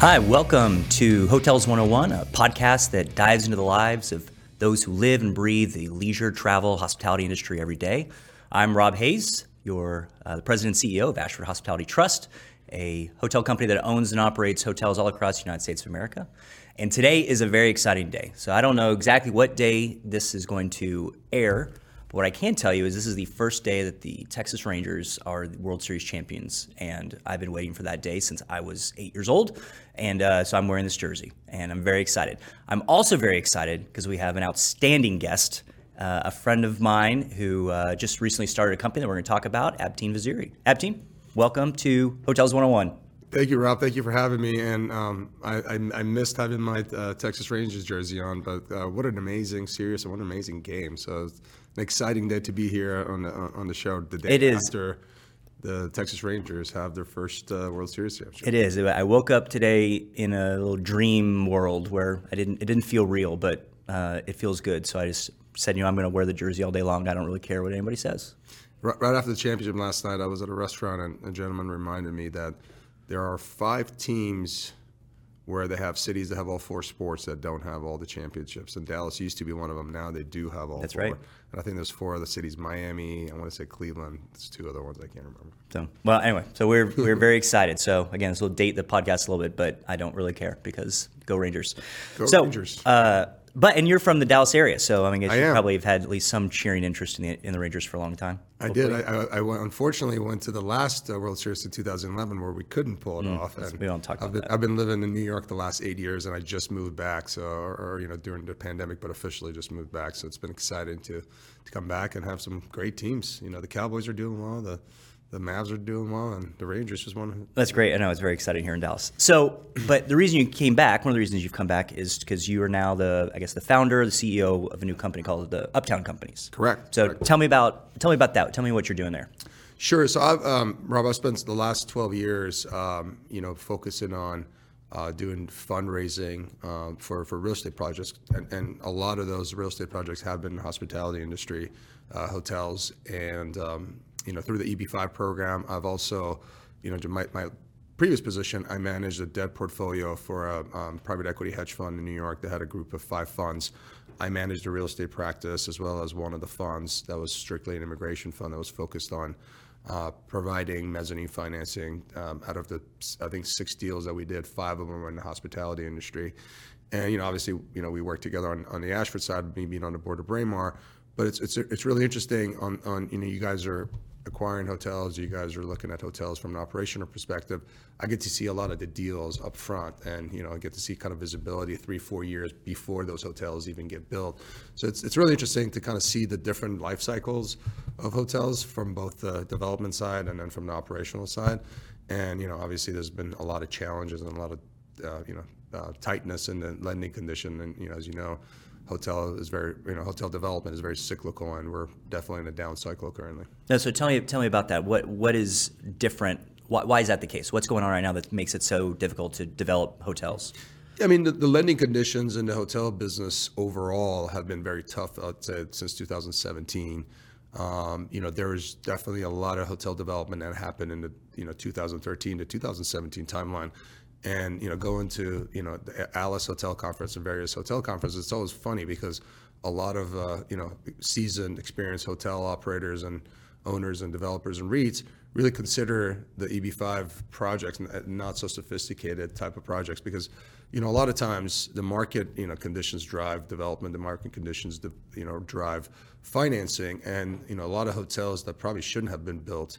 Hi, welcome to Hotels 101, a podcast that dives into the lives of those who live and breathe the leisure, travel, hospitality industry every day. I'm Rob Hayes, your uh, the president and CEO of Ashford Hospitality Trust, a hotel company that owns and operates hotels all across the United States of America. And today is a very exciting day. So I don't know exactly what day this is going to air, but what I can tell you is this is the first day that the Texas Rangers are World Series champions, and I've been waiting for that day since I was eight years old, and uh, so I'm wearing this jersey, and I'm very excited. I'm also very excited because we have an outstanding guest, uh, a friend of mine who uh, just recently started a company that we're going to talk about, Abteen Vaziri. Abteen, welcome to Hotels 101. Thank you, Rob. Thank you for having me. And um, I, I, I, missed having my uh, Texas Rangers jersey on, but uh, what an amazing series and what an amazing game. So an exciting day to be here on the on the show the day it after is. the Texas Rangers have their first uh, World Series championship. It is. I woke up today in a little dream world where I didn't it didn't feel real, but uh, it feels good. So I just said, you know, I'm going to wear the jersey all day long. I don't really care what anybody says. Right after the championship last night, I was at a restaurant and a gentleman reminded me that there are five teams where they have cities that have all four sports that don't have all the championships. And Dallas used to be one of them. Now they do have all That's four. right. And I think there's four other cities: Miami. I want to say Cleveland. There's two other ones I can't remember. So well, anyway, so we're we're very excited. So again, this will date the podcast a little bit, but I don't really care because go Rangers. Go so, Rangers. Uh, but and you're from the Dallas area, so I mean, I I you probably have had at least some cheering interest in the in the Rangers for a long time. I did. I, I, went, unfortunately went to the last uh, World Series in 2011 where we couldn't pull it off. And Mm, we don't talk I've about been, that. I've been living in New York the last eight years, and I just moved back. So, or, or you know, during the pandemic, but officially just moved back. So it's been exciting to to come back and have some great teams. You know, the Cowboys are doing well. The the Mavs are doing well, and the Rangers just won. That's great. I know it's very exciting here in Dallas. So, but the reason you came back, one of the reasons you've come back, is because you are now the, I guess, the founder, the CEO of a new company called the Uptown Companies. Correct. So, correct. tell me about tell me about that. Tell me what you're doing there. Sure. So, I've, um, Rob, I've spent the last 12 years, um, you know, focusing on uh, doing fundraising um, for, for real estate projects. And, and a lot of those real estate projects have been in the hospitality industry, uh, hotels. And, um, you know, through the EB5 program, I've also, you know, my, my previous position, I managed a debt portfolio for a um, private equity hedge fund in New York that had a group of five funds. I managed a real estate practice as well as one of the funds that was strictly an immigration fund that was focused on uh, providing mezzanine financing um, out of the I think six deals that we did. Five of them were in the hospitality industry, and you know obviously you know we worked together on, on the Ashford side, me being on the board of Braemar. But it's it's it's really interesting on on you know you guys are acquiring hotels, you guys are looking at hotels from an operational perspective. I get to see a lot of the deals up front, and you know I get to see kind of visibility three four years before those hotels even get built. So it's it's really interesting to kind of see the different life cycles of hotels from both the development side and then from the operational side. And you know obviously there's been a lot of challenges and a lot of uh, you know uh, tightness in the lending condition, and you know as you know hotel is very, you know, hotel development is very cyclical, and we're definitely in a down cycle currently. No, so tell me, tell me about that. What what is different? Why, why is that the case? What's going on right now that makes it so difficult to develop hotels? I mean, the, the lending conditions in the hotel business overall have been very tough, I'd say, since 2017. Um, you know, there was definitely a lot of hotel development that happened in the, you know, 2013 to 2017 timeline. And, you know, going to, you know, the ALIS Hotel Conference and various hotel conferences, it's always funny because a lot of, uh, you know, seasoned, experienced hotel operators and owners and developers and REITs really consider the EB5 projects n- not so sophisticated type of projects because, you know, a lot of times the market, you know, conditions drive development, the market conditions, you know, drive financing. And, you know, a lot of hotels that probably shouldn't have been built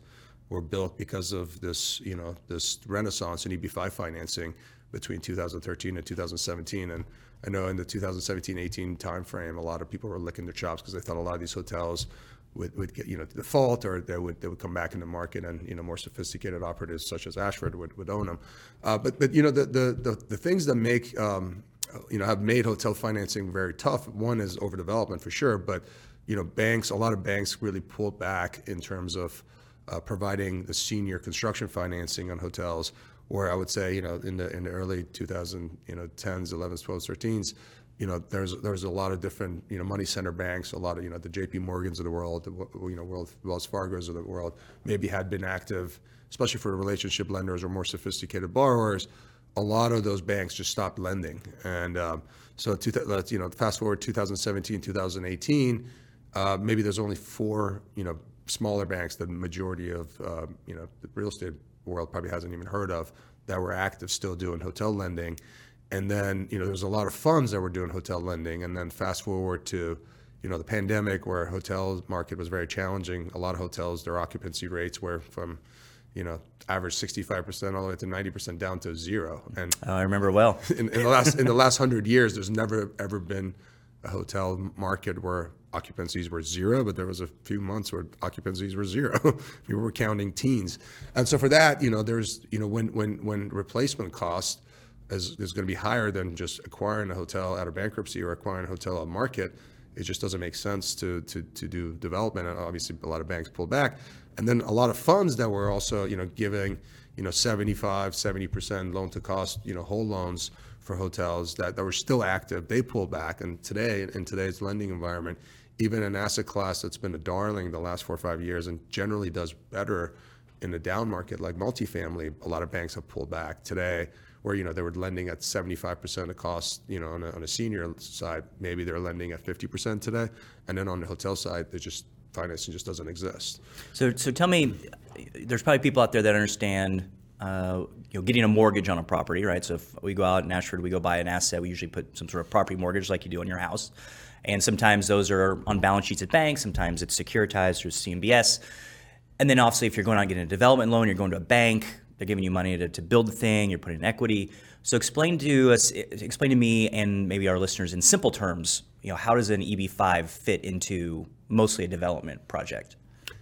were built because of this, you know, this renaissance in EB5 financing between 2013 and 2017. And I know in the 2017-18 timeframe, a lot of people were licking their chops because they thought a lot of these hotels would, would get, you know, default or they would, they would come back in the market and, you know, more sophisticated operatives such as Ashford would, would own them. Uh, but, but, you know, the, the, the, the things that make, um, you know, have made hotel financing very tough. One is overdevelopment for sure, but, you know, banks, a lot of banks really pulled back in terms of uh, providing the senior construction financing on hotels. Where I would say, you know, in the in the early 2000, you know, 10s, 11s, 12s, 13s, you know, there's there's a lot of different, you know, money center banks, a lot of, you know, the J.P. Morgans of the world, the, you know, World, Wells Fargo's of the world, maybe had been active, especially for relationship lenders or more sophisticated borrowers a lot of those banks just stopped lending. And um, so, let's, you know, fast forward 2017, 2018, uh, maybe there's only four, you know, smaller banks that the majority of, uh, you know, the real estate world probably hasn't even heard of that were active still doing hotel lending. And then, you know, there's a lot of funds that were doing hotel lending. And then fast forward to, you know, the pandemic where hotel market was very challenging. A lot of hotels, their occupancy rates were from, you know, average 65% all the way to 90% down to zero. And oh, I remember well. in, in the last in the last hundred years, there's never ever been hotel market where occupancies were zero, but there was a few months where occupancies were zero. we were counting teens, and so for that, you know, there's you know when when when replacement cost is, is going to be higher than just acquiring a hotel out of bankruptcy or acquiring a hotel on market. It just doesn't make sense to to to do development, and obviously a lot of banks pulled back, and then a lot of funds that were also you know giving you know 75, 70 percent loan to cost you know whole loans for hotels that, that were still active, they pulled back, and today in today's lending environment even an asset class that's been a darling the last four or five years and generally does better in a down market like multifamily, a lot of banks have pulled back. Today where you know they were lending at 75% of cost you know on a, on a senior side maybe they're lending at 50% today. And then on the hotel side they just financing just doesn't exist. So so tell me there's probably people out there that understand uh, you know, getting a mortgage on a property, right? So if we go out in Ashford, we go buy an asset, we usually put some sort of property mortgage like you do on your house. And sometimes those are on balance sheets at banks, sometimes it's securitized through CMBS. And then obviously, if you're going out getting a development loan, you're going to a bank, they're giving you money to, to build the thing, you're putting in equity. So explain to us, explain to me and maybe our listeners in simple terms, you know, how does an EB5 fit into mostly a development project?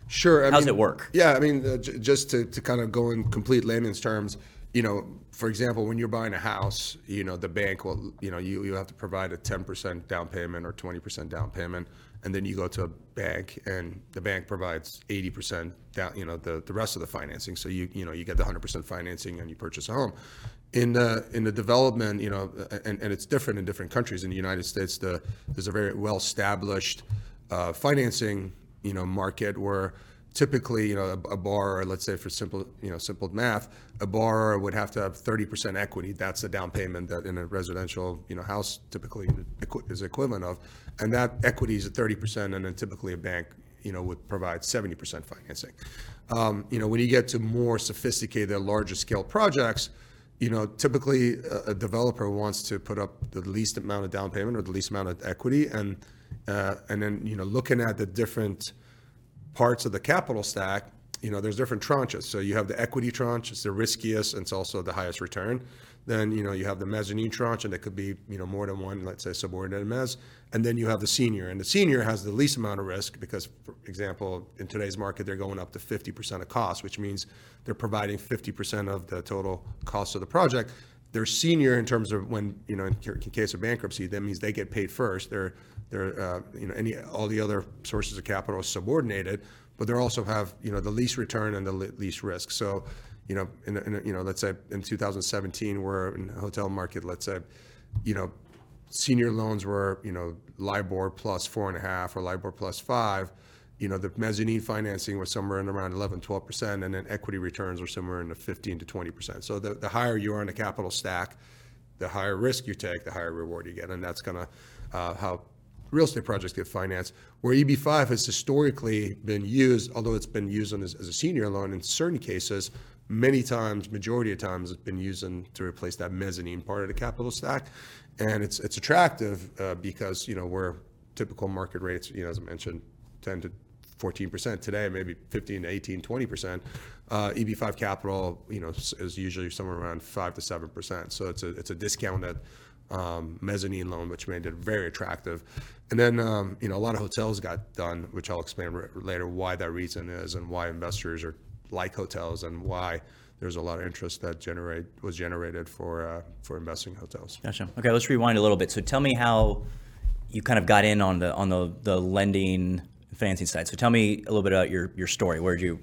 Sure. I How's mean, it work? Yeah, I mean, uh, j- just to, to kind of go in complete layman's terms, you know, for example, when you're buying a house, you know, the bank will, you know, you, you have to provide a 10% down payment or 20% down payment. And then you go to a bank and the bank provides 80% down, you know, the, the rest of the financing. So you, you know, you get the 100% financing and you purchase a home. In the, in the development, you know, and, and it's different in different countries. In the United States, the, there's a very well established uh, financing, you know, market where typically, you know, a, a, borrower, let's say for simple, you know, simple math, a borrower would have to have 30% equity. That's the down payment that in a residential, you know, house typically is equivalent of, and that equity is at 30%, and then typically a bank, you know, would provide 70% financing. Um, you know, when you get to more sophisticated, larger scale projects, you know, typically a, a, developer wants to put up the least amount of down payment or the least amount of equity, and uh, and then you know, looking at the different parts of the capital stack, you know, there's different tranches. So you have the equity tranche, it's the riskiest, and it's also the highest return. Then, you know, you have the mezzanine tranche, and it could be, you know, more than one, let's say subordinated mezz. And then you have the senior, and the senior has the least amount of risk because, for example, in today's market, they're going up to 50% of cost, which means they're providing 50% of the total cost of the project. They're senior in terms of when, you know, in, in case of bankruptcy, that means they get paid first. They're they're, uh, you know, any, all the other sources of capital are subordinated, but they also have, you know, the least return and the least risk. So, you know, in, in, you know, let's say in 2017, we're in hotel market, let's say, you know, senior loans were, you know, LIBOR plus four and a half or LIBOR plus five. You know, the mezzanine financing was somewhere in around 11, 12%, and then equity returns were somewhere in the 15 to 20%. So the, the higher you are in the capital stack, the higher risk you take, the higher reward you get. And that's gonna uh, how real estate projects get financed, where EB5 has historically been used, although it's been used as, as a senior loan in certain cases, many times, majority of times, it's been used in, to replace that mezzanine part of the capital stack. And it's it's attractive uh, because, you know, we're typical market rates, you know, as I mentioned, 10 to 14% today, maybe 15 to 18, 20%. Uh, EB5 capital, you know, is usually somewhere around 5 to 7%. So it's a, it's a discounted um, mezzanine loan, which made it very attractive. And then, um, you know, a lot of hotels got done, which I'll explain later why that reason is and why investors are like hotels and why there's a lot of interest that generate was generated for uh, for investing in hotels. Gotcha. Okay, let's rewind a little bit. So tell me how you kind of got in on the on the the lending financing side. So tell me a little bit about your your story. Where did you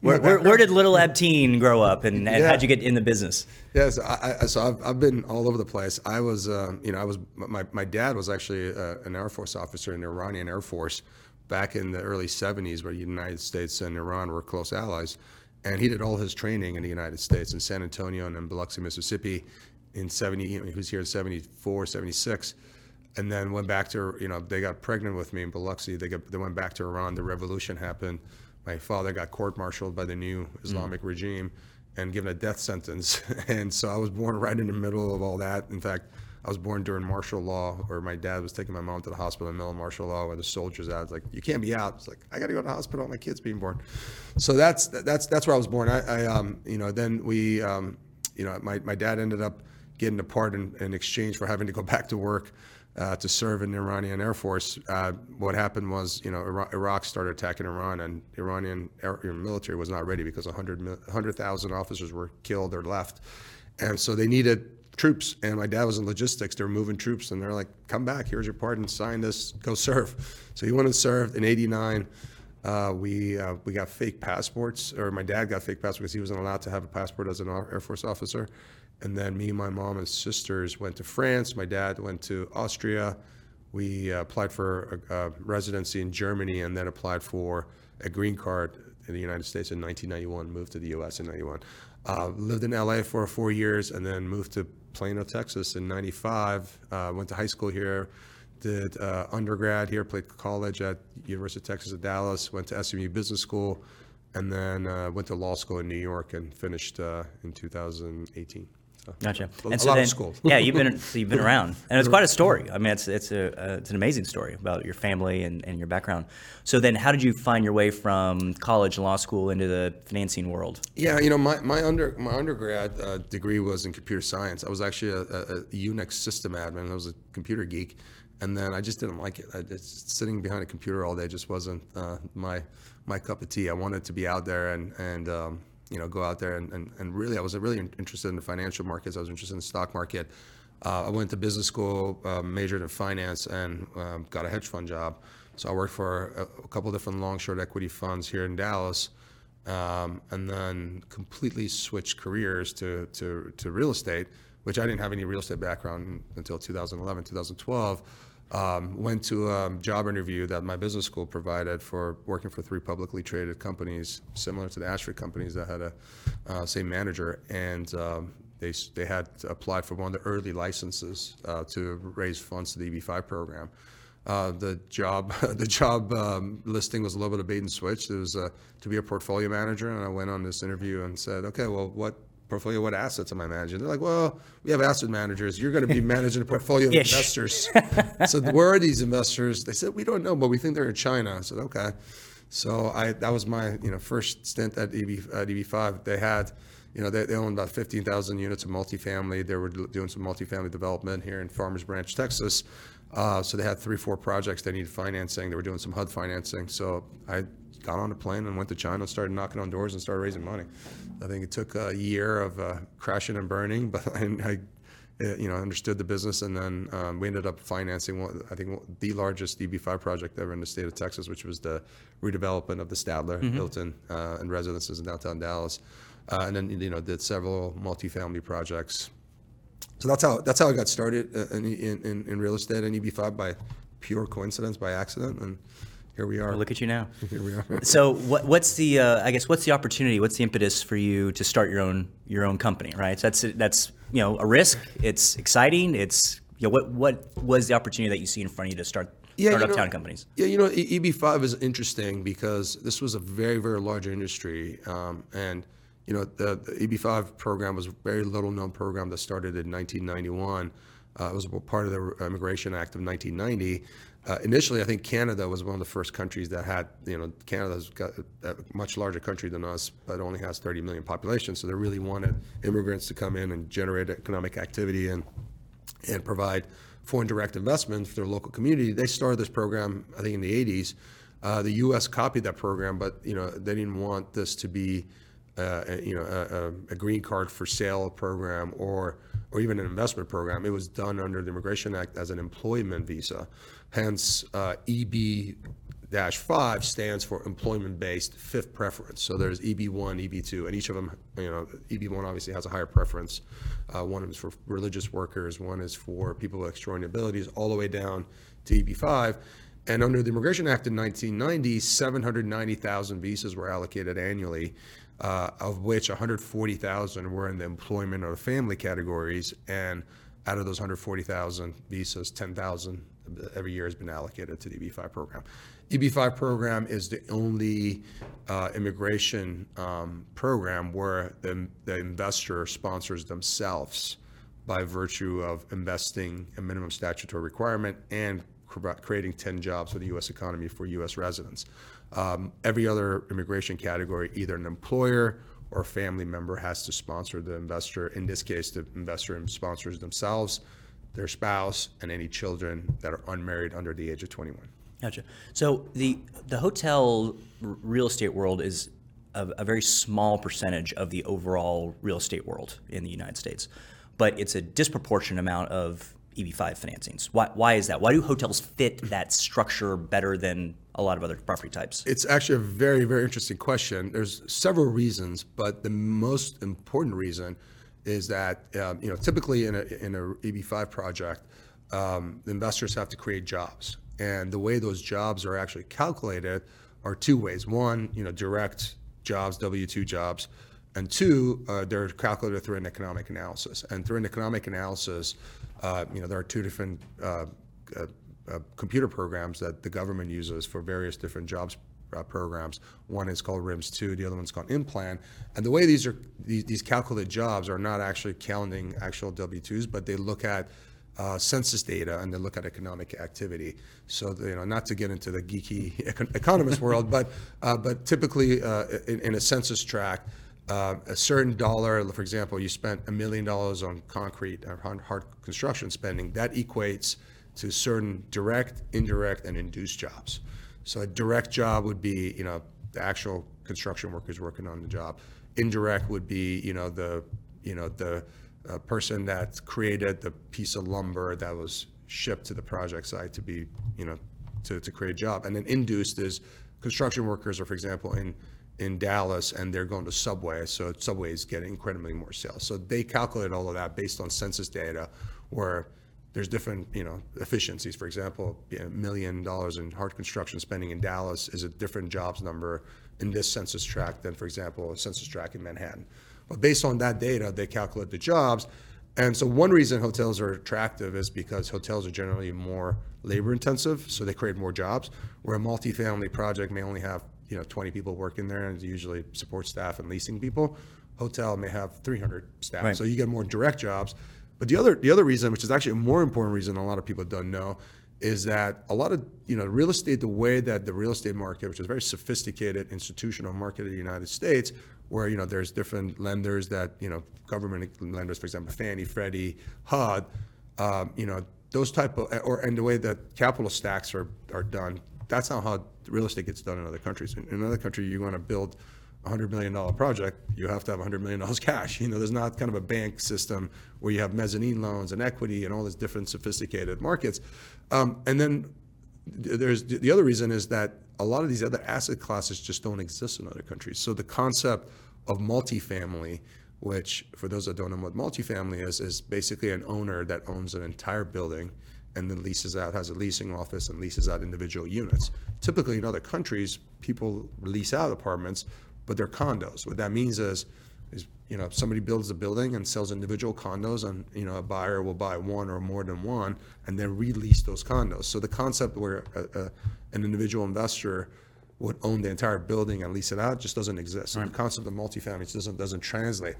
where, where, where, did little Abteen grow up, and, and yeah. how'd you get in the business? Yes, I, I, so I've, I've been all over the place. I was, uh, you know, I was my, my dad was actually uh, an Air Force officer in the Iranian Air Force back in the early '70s, where the United States and Iran were close allies. and he did all his training in the United States in San Antonio and in Biloxi, Mississippi, in 70. You know, he was here in 74, 76 and then went back to you know they got pregnant with me in Biloxi. They got they went back to Iran. The revolution happened. My father got court-martialed by the new Islamic mm. regime and given a death sentence. and so I was born right in the middle of all that. In fact, I was born during martial law, where my dad was taking my mom to the hospital in the middle of martial law, where the soldiers out. It's like you can't be out. It's like I got to go to the hospital. My kid's being born. So that's that's that's where I was born. I, I um you know then we um you know my my dad ended up getting a part in, in exchange for having to go back to work uh, to serve in the Iranian Air Force. Uh, what happened was, you know, Iraq started attacking Iran, and Iranian air, military was not ready because 100,000 100, officers were killed or left, and so they needed troops. And my dad was in logistics; they were moving troops, and they're like, "Come back! Here's your pardon. Sign this. Go serve." So he went and served in '89. Uh, we uh, we got fake passports, or my dad got fake passports because he wasn't allowed to have a passport as an Air Force officer. And then me, my mom, and sisters went to France. My dad went to Austria. We uh, applied for a, a, residency in Germany and then applied for a green card in the United States in 1991, moved to the US in 91. Uh, lived in LA for four years and then moved to Plano, Texas in 95. Uh, went to high school here, did uh, undergrad here, played college at University of Texas at Dallas, went to SMU Business School, and then uh, went to law school in New York and finished uh, in 2018. Gotcha. A, and so lot then, of schools. yeah, you've been so you've been around, and it's quite a story. I mean, it's it's a uh, it's an amazing story about your family and, and your background. So then, how did you find your way from college and law school into the financing world? Yeah, you know, my, my under my undergrad uh, degree was in computer science. I was actually a, a, a, Unix system admin. I was a computer geek, and then I just didn't like it. I just sitting behind a computer all day just wasn't uh, my my cup of tea. I wanted to be out there and and um, you know, go out there and, and, and really, I was really interested in the financial markets. I was interested in the stock market. Uh, I went to business school, uh, majored in finance, and um, got a hedge fund job. So I worked for a, a couple different long short equity funds here in Dallas, um, and then completely switched careers to, to, to real estate, which I didn't have any real estate background until 2011, 2012. Um, went to a job interview that my business school provided for working for three publicly traded companies, similar to the Ashford companies that had a uh, same manager, and um, they they had applied for one of the early licenses uh, to raise funds to the EB5 program. Uh, the job the job um, listing was a little bit of bait and switch. It was uh, to be a portfolio manager, and I went on this interview and said, okay, well, what portfolio, what assets am I managing? They're like, well, we have asset managers. You're going to be managing a portfolio of investors. so where are these investors? They said, we don't know, but we think they're in China. I said, okay. So I that was my you know first stint at EB at EB5. They had, you know, they, they owned about 15,000 units of multifamily. They were doing some multifamily development here in Farmers Branch, Texas. Uh, so they had three, four projects they needed financing. They were doing some HUD financing. So I got on a plane and went to China and started knocking on doors and started raising money. I think it took a year of uh, crashing and burning, but I, I uh, you know, understood the business, and then um, we ended up financing one, I think the largest EB5 project ever in the state of Texas, which was the redevelopment of the Statler mm-hmm. Hilton uh, and residences in downtown Dallas, uh, and then you know did several multifamily projects. So that's how that's how I got started uh, in, in, in real estate and EB5 by pure coincidence, by accident, and here we are. Well, look at you now. Here we are. so, what, what's the? Uh, I guess what's the opportunity? What's the impetus for you to start your own your own company? Right. So that's that's you know a risk. It's exciting. It's you know, what what was the opportunity that you see in front of you to start yeah, start uptown know, companies? Yeah, you know, EB5 is interesting because this was a very very large industry, um, and you know the, the, EB5 program was a very little known program that started in 1991. Uh, it was part of the Immigration Act of 1990. Uh, initially, I think Canada was one of the first countries that had, you know, Canada's got a much larger country than us, but only has 30 million population. So they really wanted immigrants to come in and generate economic activity and and provide foreign direct investment for their local community. They started this program, I think, in the 80s. Uh, the U.S. copied that program, but you know they didn't want this to be, uh, a, you know, a, a, green card for sale program or or even an investment program. It was done under the Immigration Act as an employment visa. Hence, uh, EB dash five stands for employment-based fifth preference. So there's EB1, EB2, and each of them, you know, EB1 obviously has a higher preference. Uh, one is for religious workers, one is for people with extraordinary abilities, all the way down to EB5. And under the Immigration Act in 1990, 790,000 visas were allocated annually. uh, of which 140,000 were in the employment or family categories, and out of those 140,000 visas, 10,000 every year has been allocated to the EB5 program. EB5 program is the only uh, immigration um, program where the, the investor sponsors themselves by virtue of investing a minimum statutory requirement and creating 10 jobs for the U.S. economy for U.S. residents. Um, every other immigration category, either an employer or a family member has to sponsor the investor. In this case, the investor sponsors themselves, their spouse, and any children that are unmarried under the age of 21. Gotcha. So the the hotel real estate world is a, a very small percentage of the overall real estate world in the United States, but it's a disproportionate amount of EB5 financings. Why, why is that? Why do hotels fit that structure better than a lot of other property types? It's actually a very, very interesting question. There's several reasons, but the most important reason is that um, you know typically in a in a EB5 project, um, investors have to create jobs, and the way those jobs are actually calculated are two ways. One, you know, direct jobs, W-2 jobs, and two, uh, they're calculated through an economic analysis. And through an economic analysis, uh, you know, there are two different uh, uh, uh computer programs that the government uses for various different jobs programs. One is called RIMS2, the other one's called IMPLAN. And the way these are these, these calculated jobs are not actually counting actual W2s, but they look at uh, census data and they look at economic activity. So you know, not to get into the geeky econ- economist world, but uh, but typically uh, in, in, a census tract, uh, a certain dollar, for example, you spent a million dollars on concrete or hard construction spending, that equates to certain direct, indirect, and induced jobs. So a direct job would be, you know, the actual construction workers working on the job. Indirect would be, you know, the, you know, the uh, person that created the piece of lumber that was shipped to the project site to be, you know, to, to create a job. And then induced is construction workers, or for example, in in Dallas, and they're going to Subway, so Subway is getting incredibly more sales. So they calculate all of that based on census data, where there's different, you know, efficiencies. For example, a million dollars in hard construction spending in Dallas is a different jobs number in this census tract than, for example, a census tract in Manhattan. But based on that data, they calculate the jobs. And so one reason hotels are attractive is because hotels are generally more labor intensive, so they create more jobs. Where a multifamily project may only have, you know, 20 people working there and usually support staff and leasing people. Hotel may have 300 staff, right. so you get more direct jobs. But the other the other reason, which is actually a more important reason a lot of people don't know, is that a lot of you know real estate, the way that the real estate market, which is a very sophisticated institutional market in the United States, where you know there's different lenders that you know government lenders, for example, Fannie, Freddie, HUD, um, you know those type of or and the way that capital stacks are are done. That's not how real estate gets done in other countries. In, in another country, you want to build a $100 million project, you have to have $100 million cash. You know, there's not kind of a bank system where you have mezzanine loans and equity and all these different sophisticated markets. Um, and then there's the other reason is that a lot of these other asset classes just don't exist in other countries. So the concept of multifamily, which for those that don't know what multifamily is, is basically an owner that owns an entire building and then leases out, has a leasing office and leases out individual units. Typically in other countries, people lease out apartments but they're condos. What that means is, is you know, somebody builds a building and sells individual condos, and you know, a buyer will buy one or more than one, and then release those condos. So the concept where a, a, an individual investor would own the entire building and lease it out just doesn't exist. So the concept of multifamily doesn't doesn't translate.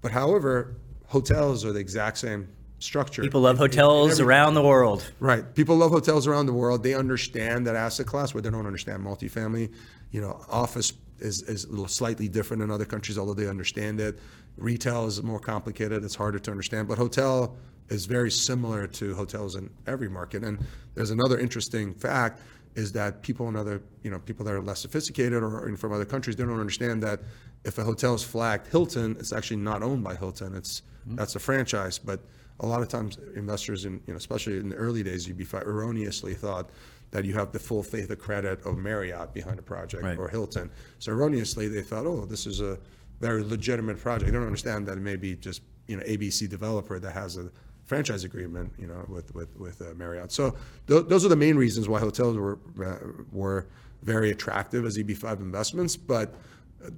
But however, hotels are the exact same structure. People love hotels around the world. Right. People love hotels around the world. They understand that asset class where they don't understand multifamily. You know, office is, is a little slightly different in other countries, although they understand it. Retail is more complicated; it's harder to understand. But hotel is very similar to hotels in every market. And there's another interesting fact is that people in other, you know, people that are less sophisticated or from other countries, they don't understand that if a hotel is flagged Hilton, it's actually not owned by Hilton. It's mm-hmm. that's a franchise. But a lot of times, investors in, you know, especially in the early days, you'd be erroneously thought that you have the full faith of credit of Marriott behind a project right. or Hilton. So erroneously, they thought, oh, this is a very legitimate project. They don't understand that it may be just you know ABC developer that has a franchise agreement, you know, with with with uh, Marriott. So th- those are the main reasons why hotels were uh, were very attractive as EB5 investments, but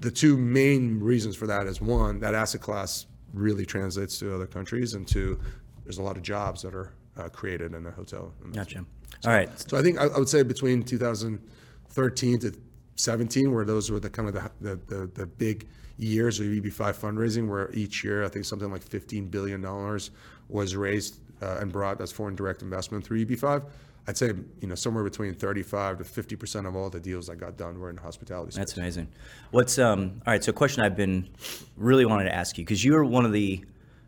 the two main reasons for that is one, that asset class really translates to other countries, and to there's a lot of jobs that are uh, created in a hotel. Gotcha. All right. So I think I, I would say between 2013 to 17, where those were the kind of the the, the, the big years of EB5 fundraising, where each year I think something like 15 billion dollars was raised uh, and brought as foreign direct investment through EB5. I'd say you know somewhere between 35 to 50 percent of all the deals I got done were in the hospitality. Space. That's amazing. What's um? All right. So, a question I've been really wanted to ask you because you're one of the,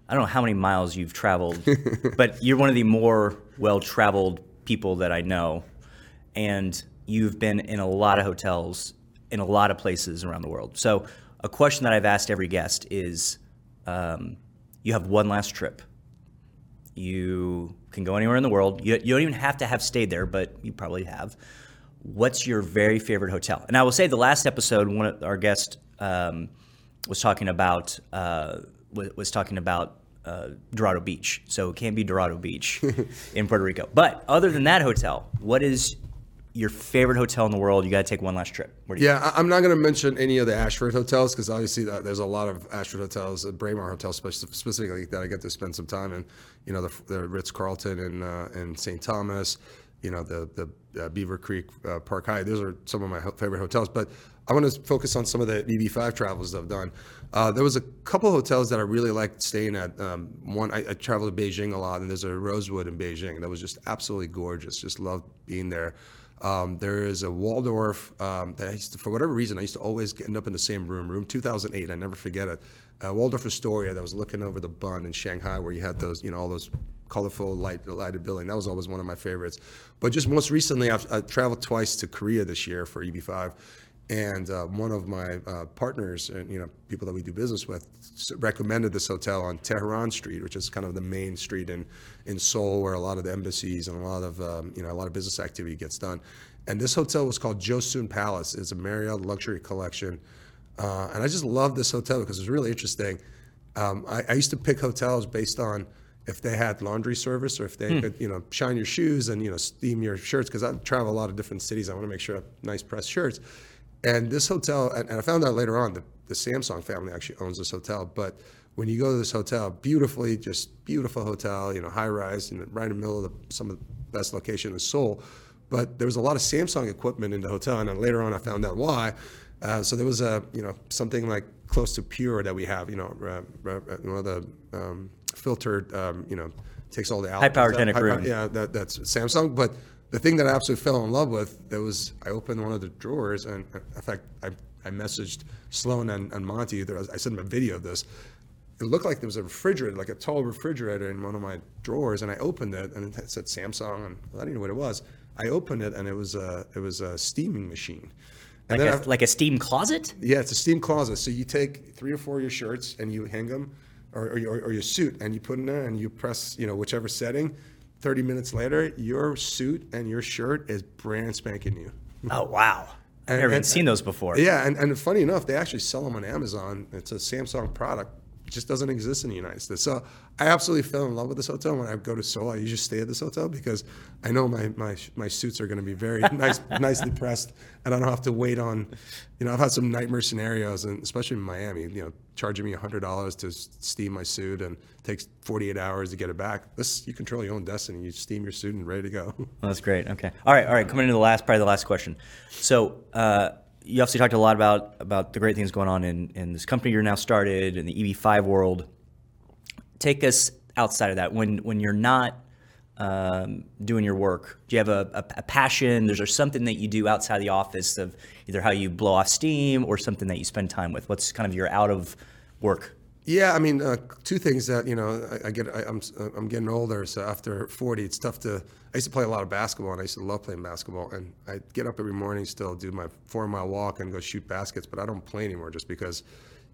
I don't know how many miles you've traveled, but you're one of the more well-traveled people that I know, and you've been in a lot of hotels in a lot of places around the world. So, a question that I've asked every guest is, um, you have one last trip. You can go anywhere in the world. You, you don't even have to have stayed there, but you probably have. What's your very favorite hotel? And I will say, the last episode, one of our guest um, was talking about uh, was, talking about uh, Dorado Beach. So it can't be Dorado Beach in Puerto Rico. But other than that hotel, what is your favorite hotel in the world? You got to take one last trip. Where do Yeah, I'm not going to mention any of the Ashford hotels because obviously uh, there's a lot of Ashford hotels, uh, Braemar Hotel specifically that I get to spend some time in. You know, the, the Ritz Carlton in uh, in St. Thomas. You know, the the uh, Beaver Creek uh, Park Hyatt. Those are some of my ho- favorite hotels. But I want to focus on some of the EB5 travels that I've done. Uh, there was a couple hotels that I really liked staying at. Um, one, I, I traveled to Beijing a lot, and there's a Rosewood in Beijing that was just absolutely gorgeous. Just loved being there. Um, there is a Waldorf um, that I used to, for whatever reason, I used to always end up in the same room, room 2008. I never forget it. Uh, Waldorf Astoria that was looking over the bund in Shanghai, where you had those, you know, all those colorful light lighted building. That was always one of my favorites. But just most recently, I've, I've traveled twice to Korea this year for EB5, and uh, one of my uh, partners and you know people that we do business with recommended this hotel on Tehran Street, which is kind of the main street in in Seoul where a lot of the embassies and a lot of um, you know a lot of business activity gets done. And this hotel was called Joseon Palace. It's a Marriott luxury collection, uh, and I just love this hotel because it was really interesting. Um, I, I used to pick hotels based on if they had laundry service or if they could, you know, shine your shoes and you know steam your shirts because I travel a lot of different cities. I want to make sure I have nice pressed shirts. And this hotel, and, and I found out later on that the Samsung family actually owns this hotel. But when you go to this hotel, beautifully, just beautiful hotel, you know, high rise, and right in the middle of the, some of the best location in Seoul. But there was a lot of Samsung equipment in the hotel, and then later on I found out why. Uh, so there was a, you know, something like close to pure that we have, you know, uh, uh, one of the um, filtered, um, you know, takes all the High power high- room. Yeah, that, that's Samsung. But the thing that I absolutely fell in love with, there was I opened one of the drawers, and in fact, I, I messaged Sloan and, and Monty. There I sent them a video of this. It looked like there was a refrigerator, like a tall refrigerator in one of my drawers, and I opened it, and it said Samsung, and I didn't know what it was. I opened it, and it was a it was a steaming machine. And like, a, I- like a steam closet? yeah, it's a steam closet. So you take three or four of your shirts and you hang them, or, or, your, or your suit, and you put in there and you press, you know, whichever setting. 30 minutes later, your suit and your shirt is brand spanking new. Oh, wow. I've never and- seen those before. Yeah, and, and funny enough, they actually sell them on Amazon. It's a Samsung product. It just doesn't exist in the United States. So I absolutely fell in love with this hotel. When I go to Seoul, I usually stay at this hotel because I know my my, my suits are going to be very nice, nicely pressed, and I don't have to wait on. You know, I've had some nightmare scenarios, and especially in Miami. You know, charging me hundred dollars to steam my suit and takes forty eight hours to get it back. This you control your own destiny. You steam your suit and ready to go. Well, that's great. Okay. All right. All right. Coming into the last, probably the last question. So, uh, you obviously talked a lot about about the great things going on in, in this company you're now started in the EB5 world. Take us outside of that. When when you're not um, doing your work, do you have a, a, a passion? Is there something that you do outside the office of either how you blow off steam or something that you spend time with? What's kind of your out of work? Yeah, I mean, uh, two things that you know, I, I get, I, I'm, I'm getting older, so after 40, it's tough to. I used to play a lot of basketball, and I used to love playing basketball, and I get up every morning, still do my four mile walk and go shoot baskets, but I don't play anymore just because.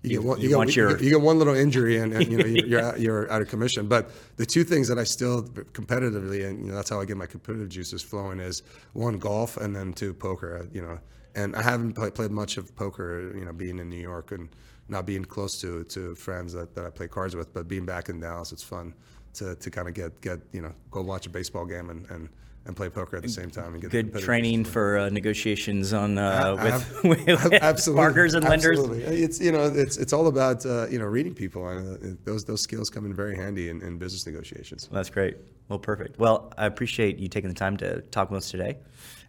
You, You- get one, you get, you your- get- you get one little injury and, and you know you're, you're, out, you're out of commission. But the two things that I still competitively and you know that's how I get my competitive juices flowing is one golf and then two poker. uh, You know, and I haven't play, played much of poker. You know, being in New York and not being close to to friends that, that I play cards with, but being back in Dallas, it's fun to, to kind of get get you know go watch a baseball game and and and play poker at the same time and get Good training for uh, negotiations on uh, with, with absolutely, partners and lenders. Absolutely. It's you know it's it's all about uh, you know reading people and uh, those those skills come in very handy in, in business negotiations. That's great. Well, perfect. Well, I appreciate you taking the time to talk with us today.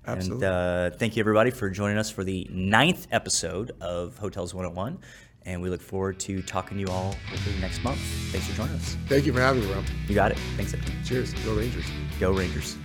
Absolutely. And uh, thank you, everybody, for joining us for the ninth episode of Hotels 101. And we look forward to talking to you all over next month. Thanks for joining us. Thank you for having me, Rob. You got it. Thanks, everyone. Cheers. Go Rangers. Go Rangers.